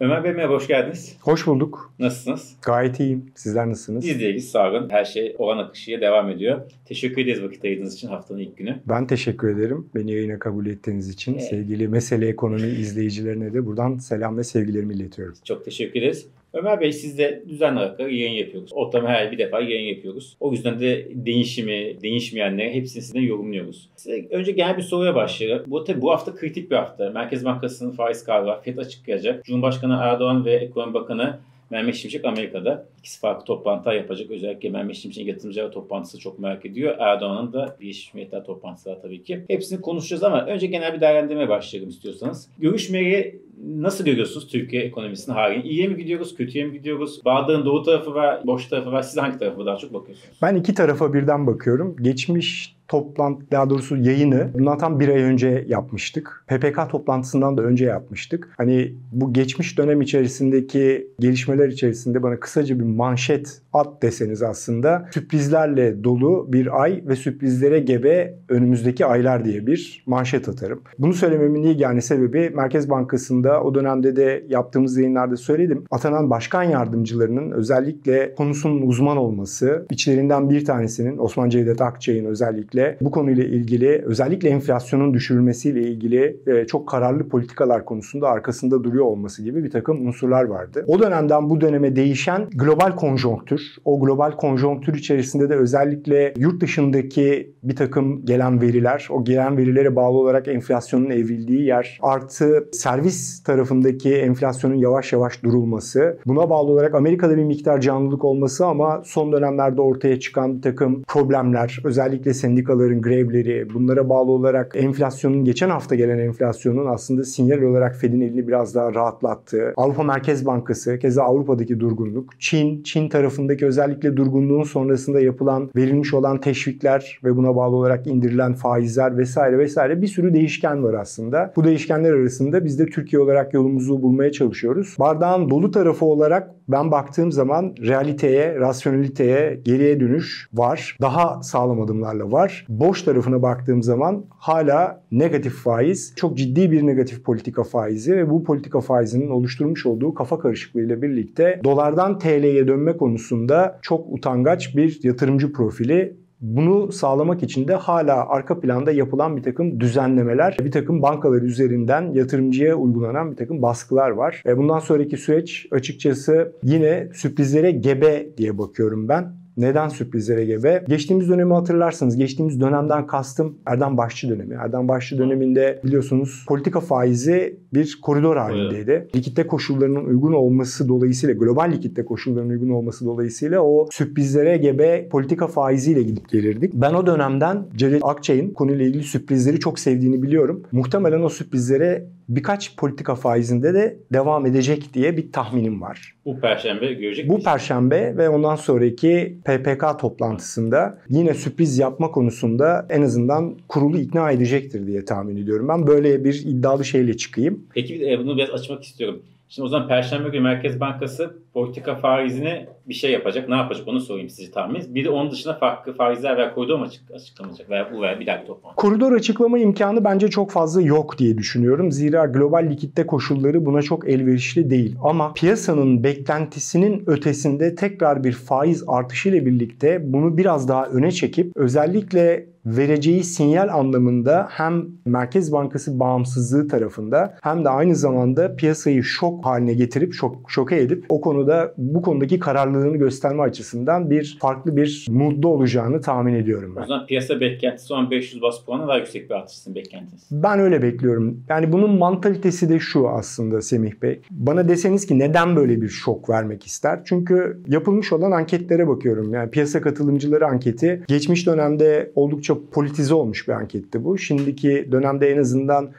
Ömer Bey merhaba, hoş geldiniz. Hoş bulduk. Nasılsınız? Gayet iyiyim. Sizler nasılsınız? Biz de iyiyiz, sağ olun. Her şey olan akışıya devam ediyor. Teşekkür ederiz vakit ayırdığınız için haftanın ilk günü. Ben teşekkür ederim. Beni yayına kabul ettiğiniz için. Evet. Sevgili Mesele Ekonomi izleyicilerine de buradan selam ve sevgilerimi iletiyorum. Çok teşekkür ederiz. Ömer Bey siz de düzenli olarak yayın yapıyoruz. Ortamı her bir defa yayın yapıyoruz. O yüzden de değişimi, değişmeyenleri hepsini sizden yorumluyoruz. Size önce genel bir soruya başlayalım. Bu tabi bu hafta kritik bir hafta. Merkez Bankası'nın faiz kararı. FED açıklayacak. Cumhurbaşkanı Erdoğan ve Ekonomi Bakanı Mehmet Şimşek Amerika'da. ikisi farklı toplantılar yapacak. Özellikle Mehmet Şimşek'in yatırımcılar toplantısı çok merak ediyor. Erdoğan'ın da Birleşmiş Milletler toplantısı tabii ki. Hepsini konuşacağız ama önce genel bir değerlendirmeye başlayalım istiyorsanız. Görüşmeyi nasıl görüyorsunuz Türkiye ekonomisinin halini? İyiye mi gidiyoruz, kötüye mi gidiyoruz? Bardağın doğu tarafı var, boş tarafı var. Siz hangi tarafa daha çok bakıyorsunuz? Ben iki tarafa birden bakıyorum. Geçmiş toplantı daha doğrusu yayını bundan tam bir ay önce yapmıştık. PPK toplantısından da önce yapmıştık. Hani bu geçmiş dönem içerisindeki gelişmeler içerisinde bana kısaca bir manşet at deseniz aslında sürprizlerle dolu bir ay ve sürprizlere gebe önümüzdeki aylar diye bir manşet atarım. Bunu söylememin ilk yani sebebi Merkez Bankası'nda o dönemde de yaptığımız yayınlarda söyledim. Atanan başkan yardımcılarının özellikle konusunun uzman olması, içlerinden bir tanesinin Osman Cevdet Akçay'ın özellikle özellikle bu konuyla ilgili özellikle enflasyonun düşürülmesiyle ilgili e, çok kararlı politikalar konusunda arkasında duruyor olması gibi bir takım unsurlar vardı. O dönemden bu döneme değişen global konjonktür, o global konjonktür içerisinde de özellikle yurt dışındaki bir takım gelen veriler, o gelen verilere bağlı olarak enflasyonun evrildiği yer, artı servis tarafındaki enflasyonun yavaş yavaş durulması, buna bağlı olarak Amerika'da bir miktar canlılık olması ama son dönemlerde ortaya çıkan bir takım problemler, özellikle sendika sendikaların grevleri, bunlara bağlı olarak enflasyonun, geçen hafta gelen enflasyonun aslında sinyal olarak Fed'in elini biraz daha rahatlattığı, Avrupa Merkez Bankası, keza Avrupa'daki durgunluk, Çin, Çin tarafındaki özellikle durgunluğun sonrasında yapılan, verilmiş olan teşvikler ve buna bağlı olarak indirilen faizler vesaire vesaire bir sürü değişken var aslında. Bu değişkenler arasında biz de Türkiye olarak yolumuzu bulmaya çalışıyoruz. Bardağın dolu tarafı olarak ben baktığım zaman realiteye, rasyoneliteye, geriye dönüş var. Daha sağlam adımlarla var. Boş tarafına baktığım zaman hala negatif faiz, çok ciddi bir negatif politika faizi ve bu politika faizinin oluşturmuş olduğu kafa karışıklığıyla birlikte dolardan TL'ye dönme konusunda çok utangaç bir yatırımcı profili bunu sağlamak için de hala arka planda yapılan bir takım düzenlemeler, bir takım bankalar üzerinden yatırımcıya uygulanan bir takım baskılar var. Bundan sonraki süreç açıkçası yine sürprizlere gebe diye bakıyorum ben. Neden sürprizlere gebe? Geçtiğimiz dönemi hatırlarsınız. Geçtiğimiz dönemden kastım Erdem Başçı dönemi. Erdem Başçı döneminde biliyorsunuz politika faizi bir koridor halindeydi. Evet. Likitte koşullarının uygun olması dolayısıyla, global likitte koşullarının uygun olması dolayısıyla o sürprizlere gebe politika faiziyle gidip gelirdik. Ben o dönemden Cevdet Akçay'ın konuyla ilgili sürprizleri çok sevdiğini biliyorum. Muhtemelen o sürprizlere birkaç politika faizinde de devam edecek diye bir tahminim var. Bu perşembe görecek Bu perşembe ve ondan sonraki PPK toplantısında yine sürpriz yapma konusunda en azından kurulu ikna edecektir diye tahmin ediyorum. Ben böyle bir iddialı şeyle çıkayım. Peki e, bunu biraz açmak istiyorum. Şimdi o zaman Perşembe günü Merkez Bankası politika faizine bir şey yapacak. Ne yapacak onu sorayım size tahmin. Bir de onun dışında farklı faizler veya koridor mu açık, açıklamayacak veya bu veya bir dahaki toplantı. Koridor açıklama imkanı bence çok fazla yok diye düşünüyorum. Zira global likitte koşulları buna çok elverişli değil. Ama piyasanın beklentisinin ötesinde tekrar bir faiz artışı ile birlikte bunu biraz daha öne çekip özellikle vereceği sinyal anlamında hem Merkez Bankası bağımsızlığı tarafında hem de aynı zamanda piyasayı şok haline getirip şok, şoke edip o konuda bu konudaki kararlılığını gösterme açısından bir farklı bir moodda olacağını tahmin ediyorum ben. O zaman piyasa beklentisi olan 500 bas puanı daha yüksek bir artışsın beklentisi. Ben öyle bekliyorum. Yani bunun mantalitesi de şu aslında Semih Bey. Bana deseniz ki neden böyle bir şok vermek ister? Çünkü yapılmış olan anketlere bakıyorum. Yani piyasa katılımcıları anketi geçmiş dönemde oldukça politize olmuş bir anketti bu. Şimdiki dönemde en azından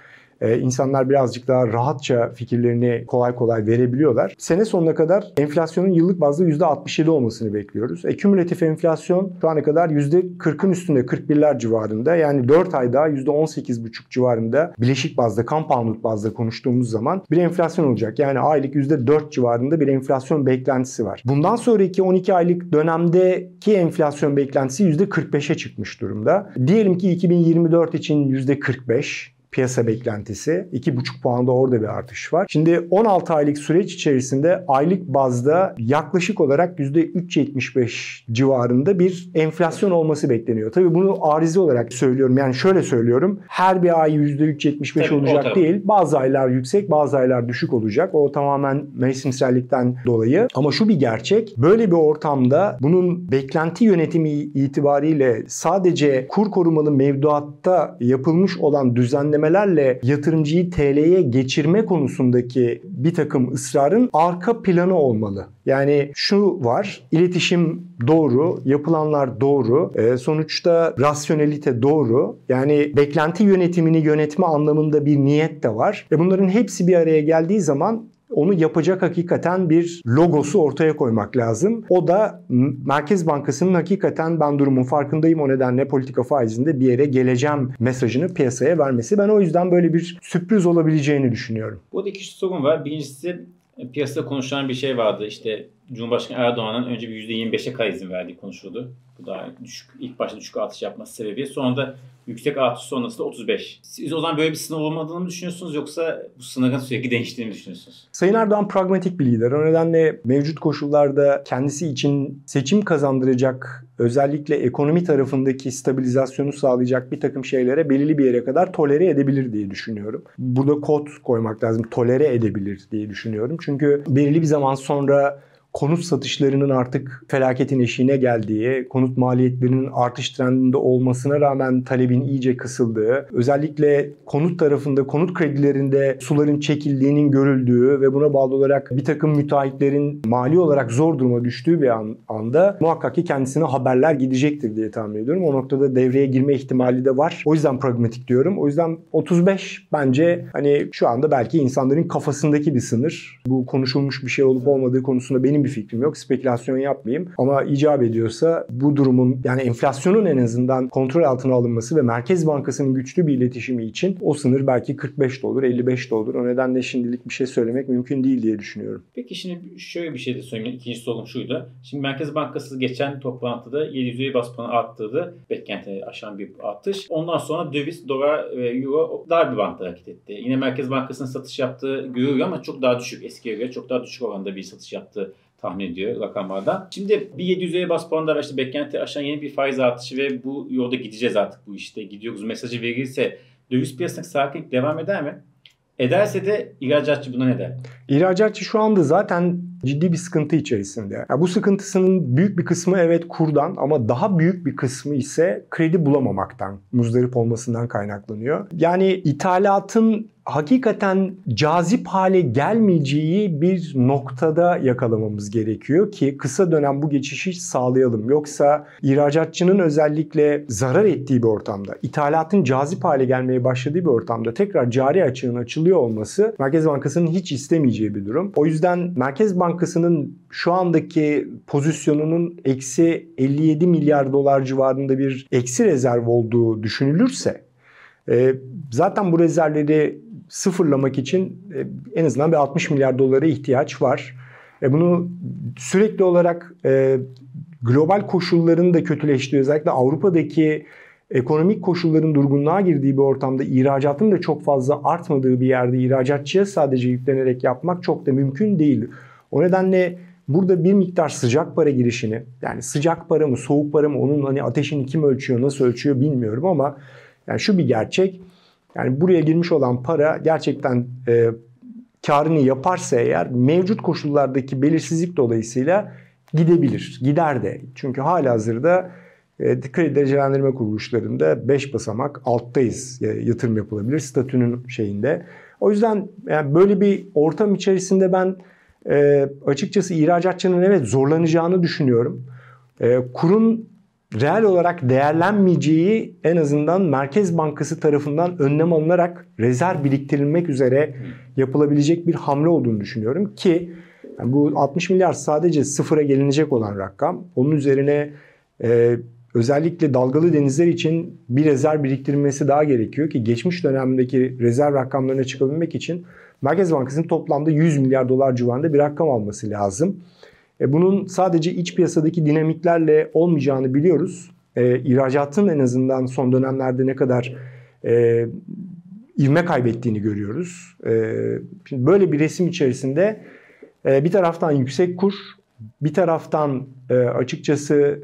e, insanlar birazcık daha rahatça fikirlerini kolay kolay verebiliyorlar. Sene sonuna kadar enflasyonun yıllık bazda %67 olmasını bekliyoruz. E, kümülatif enflasyon şu ana kadar %40'ın üstünde 41'ler civarında. Yani 4 ay daha %18,5 civarında bileşik bazda, compound bazda konuştuğumuz zaman bir enflasyon olacak. Yani aylık %4 civarında bir enflasyon beklentisi var. Bundan sonraki 12 aylık dönemdeki enflasyon beklentisi %45'e çıkmış durumda. Diyelim ki 2024 için %45, piyasa beklentisi. 2,5 puanda orada bir artış var. Şimdi 16 aylık süreç içerisinde aylık bazda yaklaşık olarak %3.75 civarında bir enflasyon olması bekleniyor. Tabii bunu arizi olarak söylüyorum. Yani şöyle söylüyorum. Her bir ay %3.75 Tabii, olacak değil. Bazı aylar yüksek, bazı aylar düşük olacak. O tamamen mevsimsellikten dolayı. Ama şu bir gerçek. Böyle bir ortamda bunun beklenti yönetimi itibariyle sadece kur korumalı mevduatta yapılmış olan düzenlemelerle yatırımcıyı TL'ye geçirme konusundaki bir takım ısrarın arka planı olmalı. Yani şu var, iletişim doğru, yapılanlar doğru, e, sonuçta rasyonelite doğru. Yani beklenti yönetimini yönetme anlamında bir niyet de var. Ve bunların hepsi bir araya geldiği zaman onu yapacak hakikaten bir logosu ortaya koymak lazım. O da Merkez Bankası'nın hakikaten ben durumun farkındayım o nedenle politika faizinde bir yere geleceğim mesajını piyasaya vermesi. Ben o yüzden böyle bir sürpriz olabileceğini düşünüyorum. Burada iki sorun var. Birincisi piyasada konuşulan bir şey vardı. İşte Cumhurbaşkanı Erdoğan'ın önce bir %25'e kay izin verdiği konuşuldu. Bu daha düşük, ilk başta düşük artış yapması sebebi. Sonra da yüksek artış sonrasında 35. Siz o zaman böyle bir sınır olmadığını mı düşünüyorsunuz yoksa bu sınırın sürekli değiştiğini mi düşünüyorsunuz? Sayın Erdoğan pragmatik bir lider. O nedenle mevcut koşullarda kendisi için seçim kazandıracak özellikle ekonomi tarafındaki stabilizasyonu sağlayacak bir takım şeylere belirli bir yere kadar tolere edebilir diye düşünüyorum. Burada kod koymak lazım. Tolere edebilir diye düşünüyorum. Çünkü belirli bir zaman sonra konut satışlarının artık felaketin eşiğine geldiği, konut maliyetlerinin artış trendinde olmasına rağmen talebin iyice kısıldığı, özellikle konut tarafında, konut kredilerinde suların çekildiğinin görüldüğü ve buna bağlı olarak bir takım müteahhitlerin mali olarak zor duruma düştüğü bir an, anda muhakkak ki kendisine haberler gidecektir diye tahmin ediyorum. O noktada devreye girme ihtimali de var. O yüzden pragmatik diyorum. O yüzden 35 bence hani şu anda belki insanların kafasındaki bir sınır. Bu konuşulmuş bir şey olup olmadığı konusunda benim bir fikrim yok. Spekülasyon yapmayayım. Ama icap ediyorsa bu durumun yani enflasyonun en azından kontrol altına alınması ve Merkez Bankası'nın güçlü bir iletişimi için o sınır belki 45 de olur, 55 de olur. O nedenle şimdilik bir şey söylemek mümkün değil diye düşünüyorum. Peki şimdi şöyle bir şey de söyleyeyim. İkinci sorum şuydu. Şimdi Merkez Bankası geçen toplantıda 700 bas puanı arttırdı. Beklenti aşan bir artış. Ondan sonra döviz, dolar ve euro daha bir bantta hareket etti. Yine Merkez Bankası'nın satış yaptığı görüyor ama çok daha düşük. Eskiye göre çok daha düşük oranda bir satış yaptı tahmin ediyor rakamlarda. Şimdi bir 700'e bas puanda işte beklenti aşan yeni bir faiz artışı ve bu yolda gideceğiz artık bu işte gidiyoruz mesajı verilse döviz piyasasındaki sakinlik devam eder mi? Ederse de ihracatçı buna ne der? İhracatçı şu anda zaten ciddi bir sıkıntı içerisinde. Ya bu sıkıntısının büyük bir kısmı evet kurdan ama daha büyük bir kısmı ise kredi bulamamaktan, muzdarip olmasından kaynaklanıyor. Yani ithalatın hakikaten cazip hale gelmeyeceği bir noktada yakalamamız gerekiyor ki kısa dönem bu geçişi sağlayalım. Yoksa ihracatçının özellikle zarar ettiği bir ortamda, ithalatın cazip hale gelmeye başladığı bir ortamda tekrar cari açığın açılıyor olması Merkez Bankası'nın hiç istemeyeceği bir durum. O yüzden Merkez Bankası'nın şu andaki pozisyonunun eksi 57 milyar dolar civarında bir eksi rezerv olduğu düşünülürse e, zaten bu rezervleri sıfırlamak için e, en azından bir 60 milyar dolara ihtiyaç var. Ve bunu sürekli olarak e, global koşulların da kötüleştiği özellikle Avrupa'daki ekonomik koşulların durgunluğa girdiği bir ortamda ihracatın da çok fazla artmadığı bir yerde ihracatçıya sadece yüklenerek yapmak çok da mümkün değil. O nedenle burada bir miktar sıcak para girişini yani sıcak para mı soğuk para mı onun hani ateşini kim ölçüyor nasıl ölçüyor bilmiyorum ama yani şu bir gerçek yani buraya girmiş olan para gerçekten e, karını yaparsa eğer mevcut koşullardaki belirsizlik dolayısıyla gidebilir. Gider de. Çünkü hala hazırda e, kredi derecelendirme kuruluşlarında 5 basamak alttayız. E, yatırım yapılabilir statünün şeyinde. O yüzden yani böyle bir ortam içerisinde ben e, açıkçası ihracatçının evet zorlanacağını düşünüyorum. E, kurun reel olarak değerlenmeyeceği en azından Merkez Bankası tarafından önlem alınarak rezerv biriktirilmek üzere yapılabilecek bir hamle olduğunu düşünüyorum ki yani bu 60 milyar sadece sıfıra gelinecek olan rakam. Onun üzerine e, özellikle dalgalı denizler için bir rezerv biriktirilmesi daha gerekiyor ki geçmiş dönemdeki rezerv rakamlarına çıkabilmek için Merkez Bankası'nın toplamda 100 milyar dolar civarında bir rakam alması lazım. E, bunun sadece iç piyasadaki dinamiklerle olmayacağını biliyoruz. E, ihracatın en azından son dönemlerde ne kadar e, ivme kaybettiğini görüyoruz. E, şimdi böyle bir resim içerisinde e, bir taraftan yüksek kur, bir taraftan e, açıkçası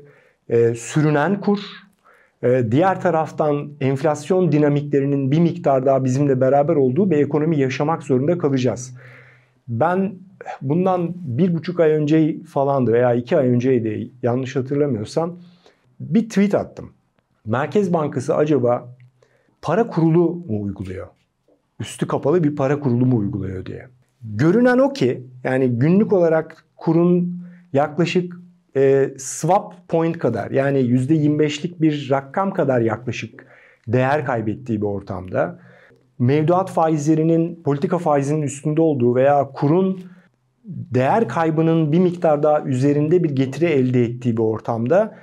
e, sürünen kur, diğer taraftan enflasyon dinamiklerinin bir miktar daha bizimle beraber olduğu bir ekonomi yaşamak zorunda kalacağız. Ben bundan bir buçuk ay önce falandı veya iki ay önceydi yanlış hatırlamıyorsam bir tweet attım. Merkez Bankası acaba para kurulu mu uyguluyor? Üstü kapalı bir para kurulu mu uyguluyor diye. Görünen o ki yani günlük olarak kurun yaklaşık e, swap point kadar yani %25'lik bir rakam kadar yaklaşık değer kaybettiği bir ortamda mevduat faizlerinin politika faizinin üstünde olduğu veya kurun değer kaybının bir miktar daha üzerinde bir getiri elde ettiği bir ortamda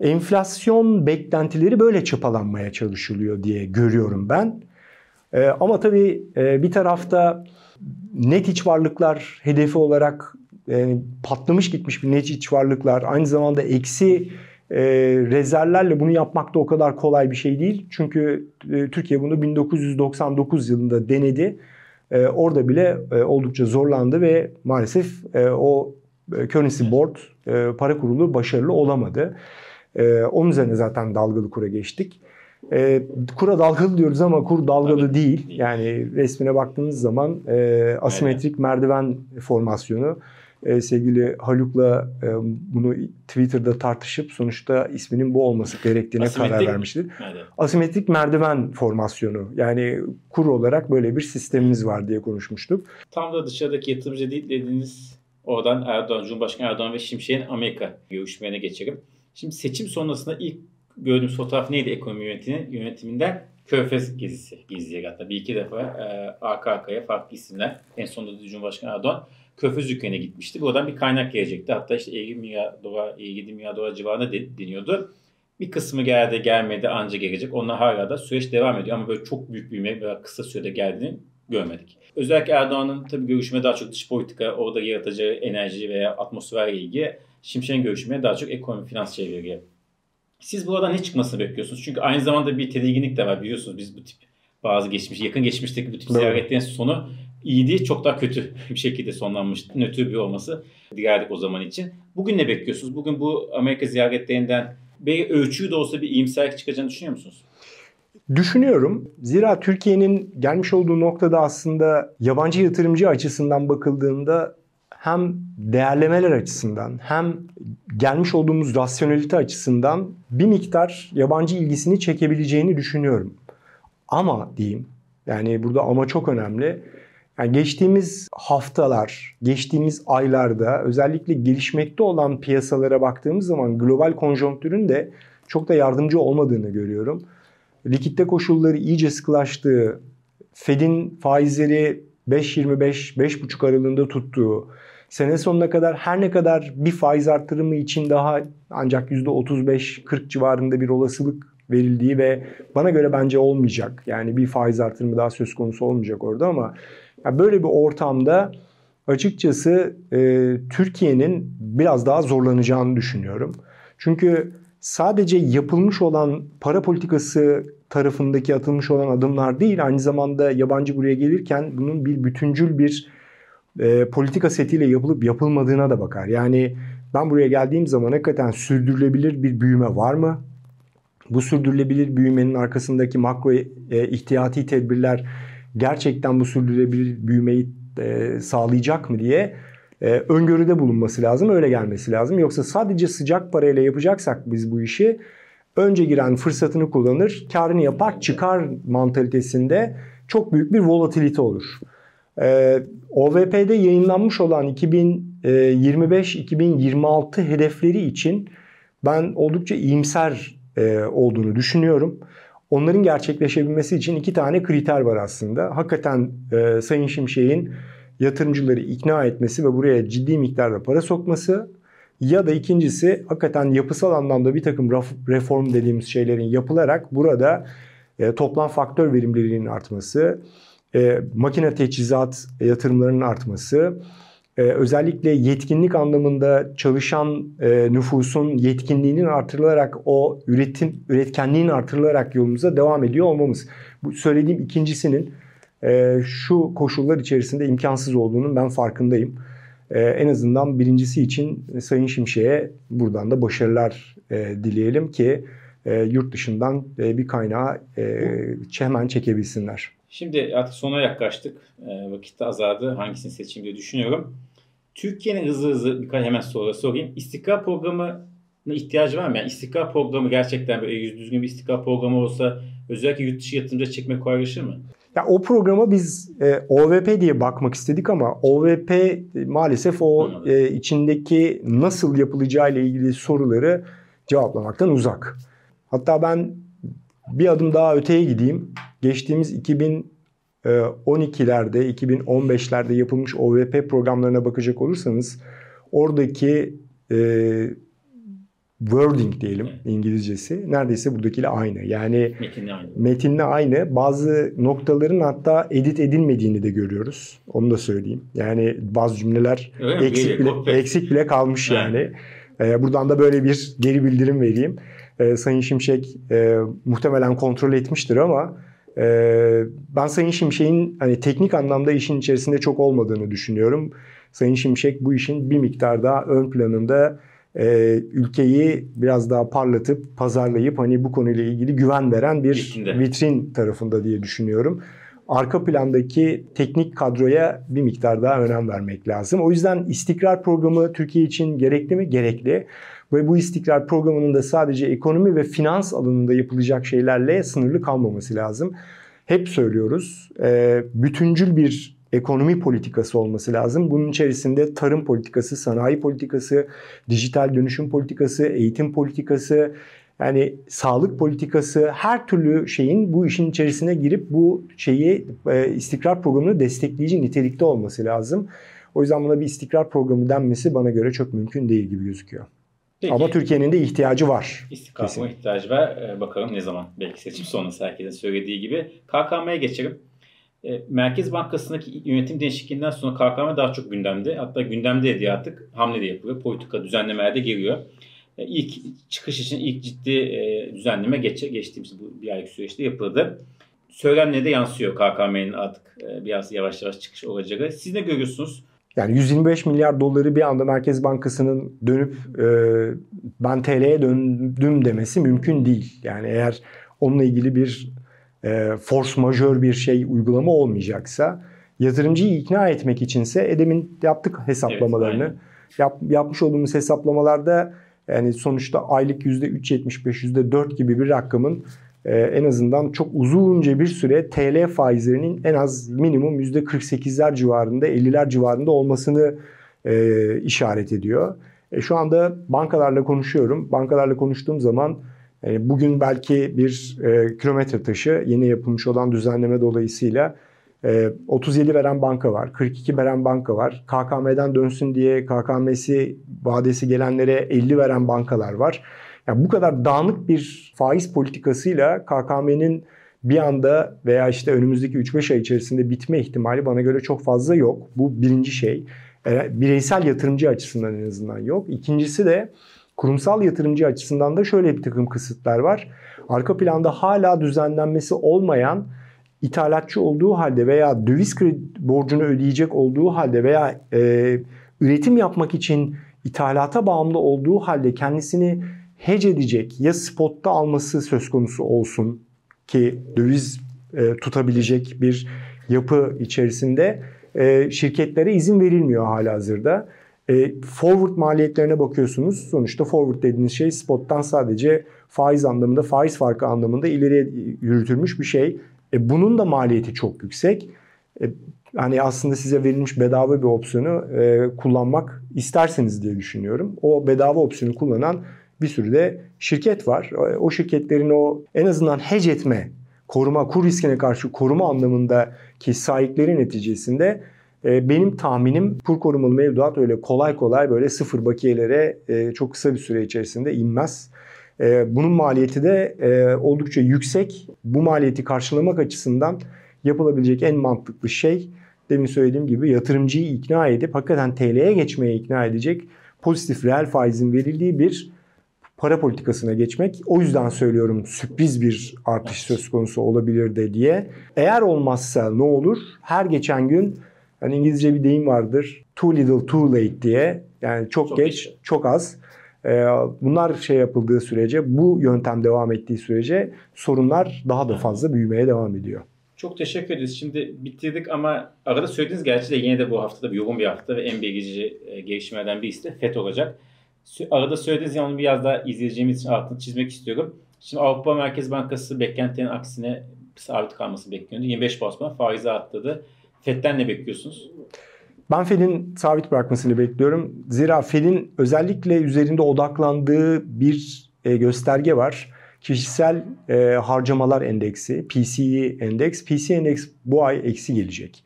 enflasyon beklentileri böyle çapalanmaya çalışılıyor diye görüyorum ben. Ee, ama tabii e, bir tarafta net iç varlıklar hedefi olarak e, patlamış gitmiş bir net iç varlıklar aynı zamanda eksi e, rezervlerle bunu yapmak da o kadar kolay bir şey değil. Çünkü e, Türkiye bunu 1999 yılında denedi. E, orada bile e, oldukça zorlandı ve maalesef e, o e, Currency Board e, para kurulu başarılı olamadı. E, onun üzerine zaten dalgalı kura geçtik. E, kura dalgalı diyoruz ama kur dalgalı Tabii. değil. Yani resmine baktığınız zaman e, asimetrik merdiven formasyonu. E, sevgili Haluk'la e, bunu Twitter'da tartışıp sonuçta isminin bu olması gerektiğine Asimetrik, karar vermiştir. Evet. Asimetrik merdiven formasyonu. Yani kur olarak böyle bir sistemimiz var diye konuşmuştuk. Tam da dışarıdaki yatırımcı değil dediğiniz oradan Erdoğan, Cumhurbaşkanı Erdoğan ve Şimşek'in Amerika görüşmene geçelim. Şimdi seçim sonrasında ilk gördüğümüz fotoğraf neydi ekonomi yönetimi, yönetiminden? Körfez gezisi. Geziye hatta bir iki defa e, arka arkaya farklı isimler. En sonunda da Cumhurbaşkanı Erdoğan Körfez dükkanına gitmişti. Buradan bir kaynak gelecekti. Hatta işte 50 milyar dolar, 57 milyar dolar civarında deniyordu. Bir kısmı geldi gelmedi anca gelecek. Onlar hala da süreç devam ediyor ama böyle çok büyük büyüme veya kısa sürede geldiğini görmedik. Özellikle Erdoğan'ın tabii görüşme daha çok dış politika, orada yaratacağı enerji veya atmosferle ilgili. Şimşek'in görüşmeye daha çok ekonomi, finans şeyleri. Siz burada ne çıkmasını bekliyorsunuz? Çünkü aynı zamanda bir tedirginlik de var biliyorsunuz biz bu tip bazı geçmiş, yakın geçmişteki bu tip ziyaretlerin sonu iyi çok daha kötü bir şekilde sonlanmış nötr bir olması dilerdik o zaman için. Bugün ne bekliyorsunuz? Bugün bu Amerika ziyaretlerinden bir ölçüyü de olsa bir iyimserlik çıkacağını düşünüyor musunuz? Düşünüyorum. Zira Türkiye'nin gelmiş olduğu noktada aslında yabancı yatırımcı açısından bakıldığında hem değerlemeler açısından hem gelmiş olduğumuz rasyonelite açısından bir miktar yabancı ilgisini çekebileceğini düşünüyorum. Ama diyeyim yani burada ama çok önemli. Yani geçtiğimiz haftalar, geçtiğimiz aylarda özellikle gelişmekte olan piyasalara baktığımız zaman global konjonktürün de çok da yardımcı olmadığını görüyorum. Likitte koşulları iyice sıkılaştığı, Fed'in faizleri 5.25, 5.5 aralığında tuttuğu, sene sonuna kadar her ne kadar bir faiz arttırımı için daha ancak %35-40 civarında bir olasılık verildiği ve bana göre bence olmayacak. Yani bir faiz artırımı daha söz konusu olmayacak orada ama yani böyle bir ortamda açıkçası e, Türkiye'nin biraz daha zorlanacağını düşünüyorum. Çünkü sadece yapılmış olan para politikası tarafındaki atılmış olan adımlar değil aynı zamanda yabancı buraya gelirken bunun bir bütüncül bir e, politika setiyle yapılıp yapılmadığına da bakar. Yani ben buraya geldiğim zaman hakikaten sürdürülebilir bir büyüme var mı? Bu sürdürülebilir büyümenin arkasındaki makro e, ihtiyati tedbirler gerçekten bu sürdürülebilir büyümeyi e, sağlayacak mı diye e, öngörüde bulunması lazım. Öyle gelmesi lazım. Yoksa sadece sıcak parayla yapacaksak biz bu işi önce giren fırsatını kullanır, karını yapar, çıkar mantalitesinde çok büyük bir volatilite olur. E, OVP'de yayınlanmış olan 2025-2026 hedefleri için ben oldukça iyimser e, olduğunu düşünüyorum. Onların gerçekleşebilmesi için iki tane kriter var aslında. Hakikaten e, Sayın Şimşek'in yatırımcıları ikna etmesi ve buraya ciddi miktarda para sokması ya da ikincisi hakikaten yapısal anlamda bir takım reform dediğimiz şeylerin yapılarak burada e, toplam faktör verimliliğinin artması, e, makine teçhizat yatırımlarının artması, e, özellikle yetkinlik anlamında çalışan e, nüfusun yetkinliğinin artırılarak o üretim üretkenliğin artırılarak yolumuza devam ediyor olmamız. Bu söylediğim ikincisinin e, şu koşullar içerisinde imkansız olduğunun ben farkındayım. E, en azından birincisi için Sayın Şimşek'e buradan da başarılar e, dileyelim ki e, yurt dışından e, bir kaynağı e, hemen çekebilsinler. Şimdi artık sona yaklaştık. E, vakit de azaldı. Hangisini seçeyim diye düşünüyorum. Türkiye'nin hızlı hızlı birkaç hemen soru sorayım. İstikrar programı ihtiyacı var mı? Yani istikrar programı gerçekten böyle yüz düzgün bir istikrar programı olsa özellikle yurt dışı yatırımcı çekmek kolaylaşır mı? Ya o programa biz e, OVP diye bakmak istedik ama OVP e, maalesef o e, içindeki nasıl yapılacağı ile ilgili soruları cevaplamaktan uzak. Hatta ben bir adım daha öteye gideyim. Geçtiğimiz 2012'lerde, e, 2015'lerde yapılmış OVP programlarına bakacak olursanız oradaki e, wording diyelim İngilizcesi neredeyse buradakiyle aynı. Yani metinle aynı. Metinle aynı. Bazı noktaların hatta edit edilmediğini de görüyoruz. Onu da söyleyeyim. Yani bazı cümleler eksik bile, eksik bile kalmış yani. Ee, buradan da böyle bir geri bildirim vereyim. Ee, Sayın Şimşek e, muhtemelen kontrol etmiştir ama e, ben Sayın Şimşek'in hani teknik anlamda işin içerisinde çok olmadığını düşünüyorum. Sayın Şimşek bu işin bir miktar daha ön planında e, ülkeyi biraz daha parlatıp pazarlayıp hani bu konuyla ilgili güven veren bir İçinde. vitrin tarafında diye düşünüyorum. Arka plandaki teknik kadroya bir miktar daha önem vermek lazım. O yüzden istikrar programı Türkiye için gerekli mi? Gerekli. Ve bu istikrar programının da sadece ekonomi ve finans alanında yapılacak şeylerle sınırlı kalmaması lazım. Hep söylüyoruz. E, bütüncül bir ekonomi politikası olması lazım. Bunun içerisinde tarım politikası, sanayi politikası, dijital dönüşüm politikası, eğitim politikası, yani sağlık politikası her türlü şeyin bu işin içerisine girip bu şeyi e, istikrar programını destekleyici nitelikte olması lazım. O yüzden buna bir istikrar programı denmesi bana göre çok mümkün değil gibi gözüküyor. Peki, Ama Türkiye'nin de ihtiyacı var. İstikrara ihtiyacı var. Ee, bakalım ne zaman belki seçim sonrası herkesin söylediği gibi. KKM'ye geçelim. E, Merkez Bankası'ndaki yönetim değişikliğinden sonra KKM daha çok gündemde. Hatta gündemde diye artık hamle de yapılıyor. Politika düzenlemelerde geliyor. E, ilk çıkış için ilk ciddi e, düzenleme geç, geçtiğimiz bu bir aylık süreçte yapıldı. Söylenmeye de yansıyor KKM'nin artık biraz yavaş yavaş çıkış olacağı. Siz ne görüyorsunuz? Yani 125 milyar doları bir anda Merkez Bankası'nın dönüp e, ben TL'ye döndüm demesi mümkün değil. Yani eğer onunla ilgili bir e, force majör bir şey uygulama olmayacaksa yatırımcıyı ikna etmek içinse Edem'in yaptık hesaplamalarını. Evet, yap, yapmış olduğumuz hesaplamalarda yani sonuçta aylık %3.75, %4 gibi bir rakamın e, en azından çok uzunca bir süre TL faizlerinin en az minimum %48'ler civarında, 50'ler civarında olmasını e, işaret ediyor. E, şu anda bankalarla konuşuyorum. Bankalarla konuştuğum zaman yani bugün belki bir e, kilometre taşı yeni yapılmış olan düzenleme dolayısıyla e, 37 veren banka var, 42 veren banka var. KKM'den dönsün diye KKM'si vadesi gelenlere 50 veren bankalar var. Yani bu kadar dağınık bir faiz politikasıyla KKM'nin bir anda veya işte önümüzdeki 3-5 ay içerisinde bitme ihtimali bana göre çok fazla yok. Bu birinci şey. E, bireysel yatırımcı açısından en azından yok. İkincisi de Kurumsal yatırımcı açısından da şöyle bir takım kısıtlar var. Arka planda hala düzenlenmesi olmayan ithalatçı olduğu halde veya döviz kredi borcunu ödeyecek olduğu halde veya e, üretim yapmak için ithalata bağımlı olduğu halde kendisini hedge edecek ya spotta alması söz konusu olsun ki döviz e, tutabilecek bir yapı içerisinde e, şirketlere izin verilmiyor hala hazırda. E, forward maliyetlerine bakıyorsunuz. Sonuçta forward dediğiniz şey spottan sadece faiz anlamında, faiz farkı anlamında ileriye yürütülmüş bir şey. E, bunun da maliyeti çok yüksek. E, hani aslında size verilmiş bedava bir opsiyonu e, kullanmak isterseniz diye düşünüyorum. O bedava opsiyonu kullanan bir sürü de şirket var. O şirketlerin o en azından hedge etme, koruma, kur riskine karşı koruma anlamındaki sahipleri neticesinde ee, benim tahminim kur korumalı mevduat öyle kolay kolay böyle sıfır bakiyelere e, çok kısa bir süre içerisinde inmez. E, bunun maliyeti de e, oldukça yüksek. Bu maliyeti karşılamak açısından yapılabilecek en mantıklı şey demin söylediğim gibi yatırımcıyı ikna edip hakikaten TL'ye geçmeye ikna edecek pozitif reel faizin verildiği bir para politikasına geçmek. O yüzden söylüyorum sürpriz bir artış söz konusu olabilir de diye. Eğer olmazsa ne olur? Her geçen gün hani İngilizce bir deyim vardır. Too little too late diye. Yani çok, Çok geç, geç. çok az. Ee, Bunlar şey yapıldığı sürece, bu yöntem devam ettiği sürece sorunlar daha da fazla büyümeye devam ediyor. Çok teşekkür ederiz. Şimdi bitirdik ama arada söylediğiniz gerçi de yine de bu haftada bir yoğun bir hafta ve en belirleyici e, gelişmelerden birisi de FED olacak. Arada söylediğiniz yani biraz daha izleyeceğimiz için altını çizmek istiyorum. Şimdi Avrupa Merkez Bankası beklentilerin aksine sabit kalması bekleniyordu. 25 bas puan faizi arttırdı. FED'den ne bekliyorsunuz? Ben Fed'in sabit bırakmasını bekliyorum. Zira Fed'in özellikle üzerinde odaklandığı bir e, gösterge var. Kişisel e, harcamalar endeksi, PCE endeks. PCE endeks bu ay eksi gelecek.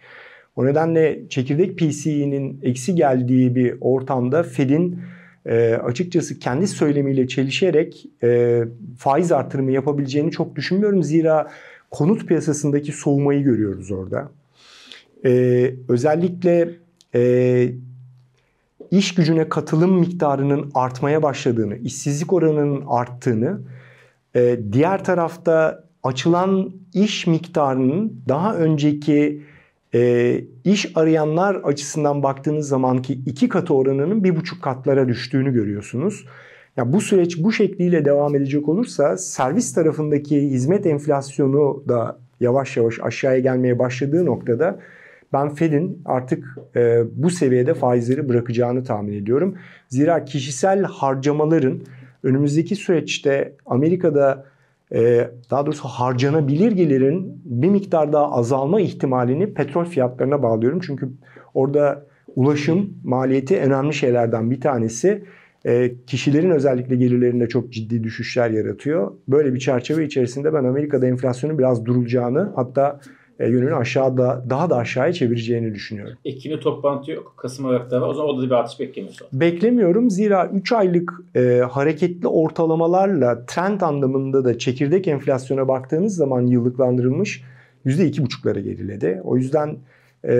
O nedenle çekirdek PCE'nin eksi geldiği bir ortamda Fed'in e, açıkçası kendi söylemiyle çelişerek e, faiz artırımı yapabileceğini çok düşünmüyorum. Zira konut piyasasındaki soğumayı görüyoruz orada. Ee, özellikle e, iş gücüne katılım miktarının artmaya başladığını, işsizlik oranının arttığını, e, diğer tarafta açılan iş miktarının daha önceki e, iş arayanlar açısından baktığınız zamanki iki katı oranının bir buçuk katlara düştüğünü görüyorsunuz. Ya bu süreç bu şekliyle devam edecek olursa servis tarafındaki hizmet enflasyonu da yavaş yavaş aşağıya gelmeye başladığı noktada ben Fed'in artık e, bu seviyede faizleri bırakacağını tahmin ediyorum. Zira kişisel harcamaların önümüzdeki süreçte Amerika'da daha doğrusu harcanabilir gelirin bir miktar daha azalma ihtimalini petrol fiyatlarına bağlıyorum. Çünkü orada ulaşım maliyeti önemli şeylerden bir tanesi. E, kişilerin özellikle gelirlerinde çok ciddi düşüşler yaratıyor. Böyle bir çerçeve içerisinde ben Amerika'da enflasyonun biraz durulacağını hatta yönünü aşağıda daha da aşağıya çevireceğini düşünüyorum. Ekim'de toplantı yok. Kasım Aralık'ta var. O zaman orada da bir artış beklemiyorsun. Beklemiyorum zira 3 aylık e, hareketli ortalamalarla trend anlamında da çekirdek enflasyona baktığınız zaman yıllıklandırılmış %2,5'lara geriledi. O yüzden e,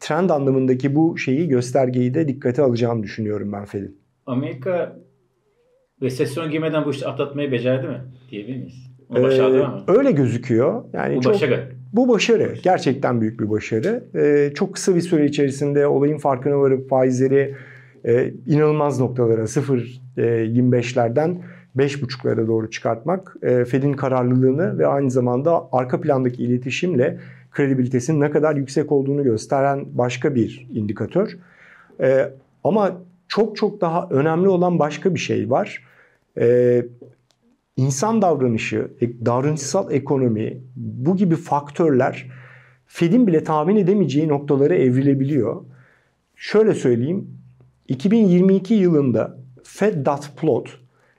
trend anlamındaki bu şeyi göstergeyi de dikkate alacağını düşünüyorum ben Fed'in. Amerika resesyon girmeden bu işi atlatmayı becerdi mi? Diyebilir miyiz? Başardı Ee, mı? öyle gözüküyor. Yani Bu çok, başarı. Bu başarı. Gerçekten büyük bir başarı. Ee, çok kısa bir süre içerisinde olayın farkına varıp faizleri e, inanılmaz noktalara 0.25'lerden 5.5'lara doğru çıkartmak e, Fed'in kararlılığını ve aynı zamanda arka plandaki iletişimle kredibilitesinin ne kadar yüksek olduğunu gösteren başka bir indikatör. E, ama çok çok daha önemli olan başka bir şey var. E, insan davranışı, e, davranışsal ekonomi bu gibi faktörler Fed'in bile tahmin edemeyeceği noktalara evrilebiliyor. Şöyle söyleyeyim. 2022 yılında Fed.plot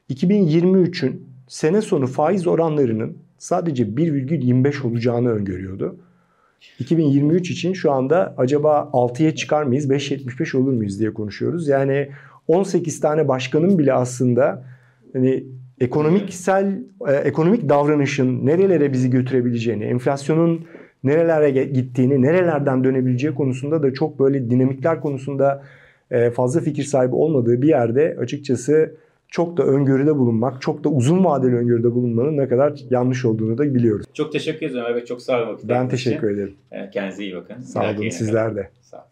2023'ün sene sonu faiz oranlarının sadece 1,25 olacağını öngörüyordu. 2023 için şu anda acaba 6'ya çıkar mıyız, 5.75 olur muyuz diye konuşuyoruz. Yani 18 tane başkanın bile aslında hani ekonomiksel e, ekonomik davranışın nerelere bizi götürebileceğini, enflasyonun nerelere gittiğini, nerelerden dönebileceği konusunda da çok böyle dinamikler konusunda e, fazla fikir sahibi olmadığı bir yerde açıkçası çok da öngörüde bulunmak, çok da uzun vadeli öngörüde bulunmanın ne kadar yanlış olduğunu da biliyoruz. Çok teşekkür ederim Bey. Çok sağ olun. Ben ayırdığınız için. teşekkür ederim. Kendinize iyi bakın. Sağ olun sizler de. Sağ olun.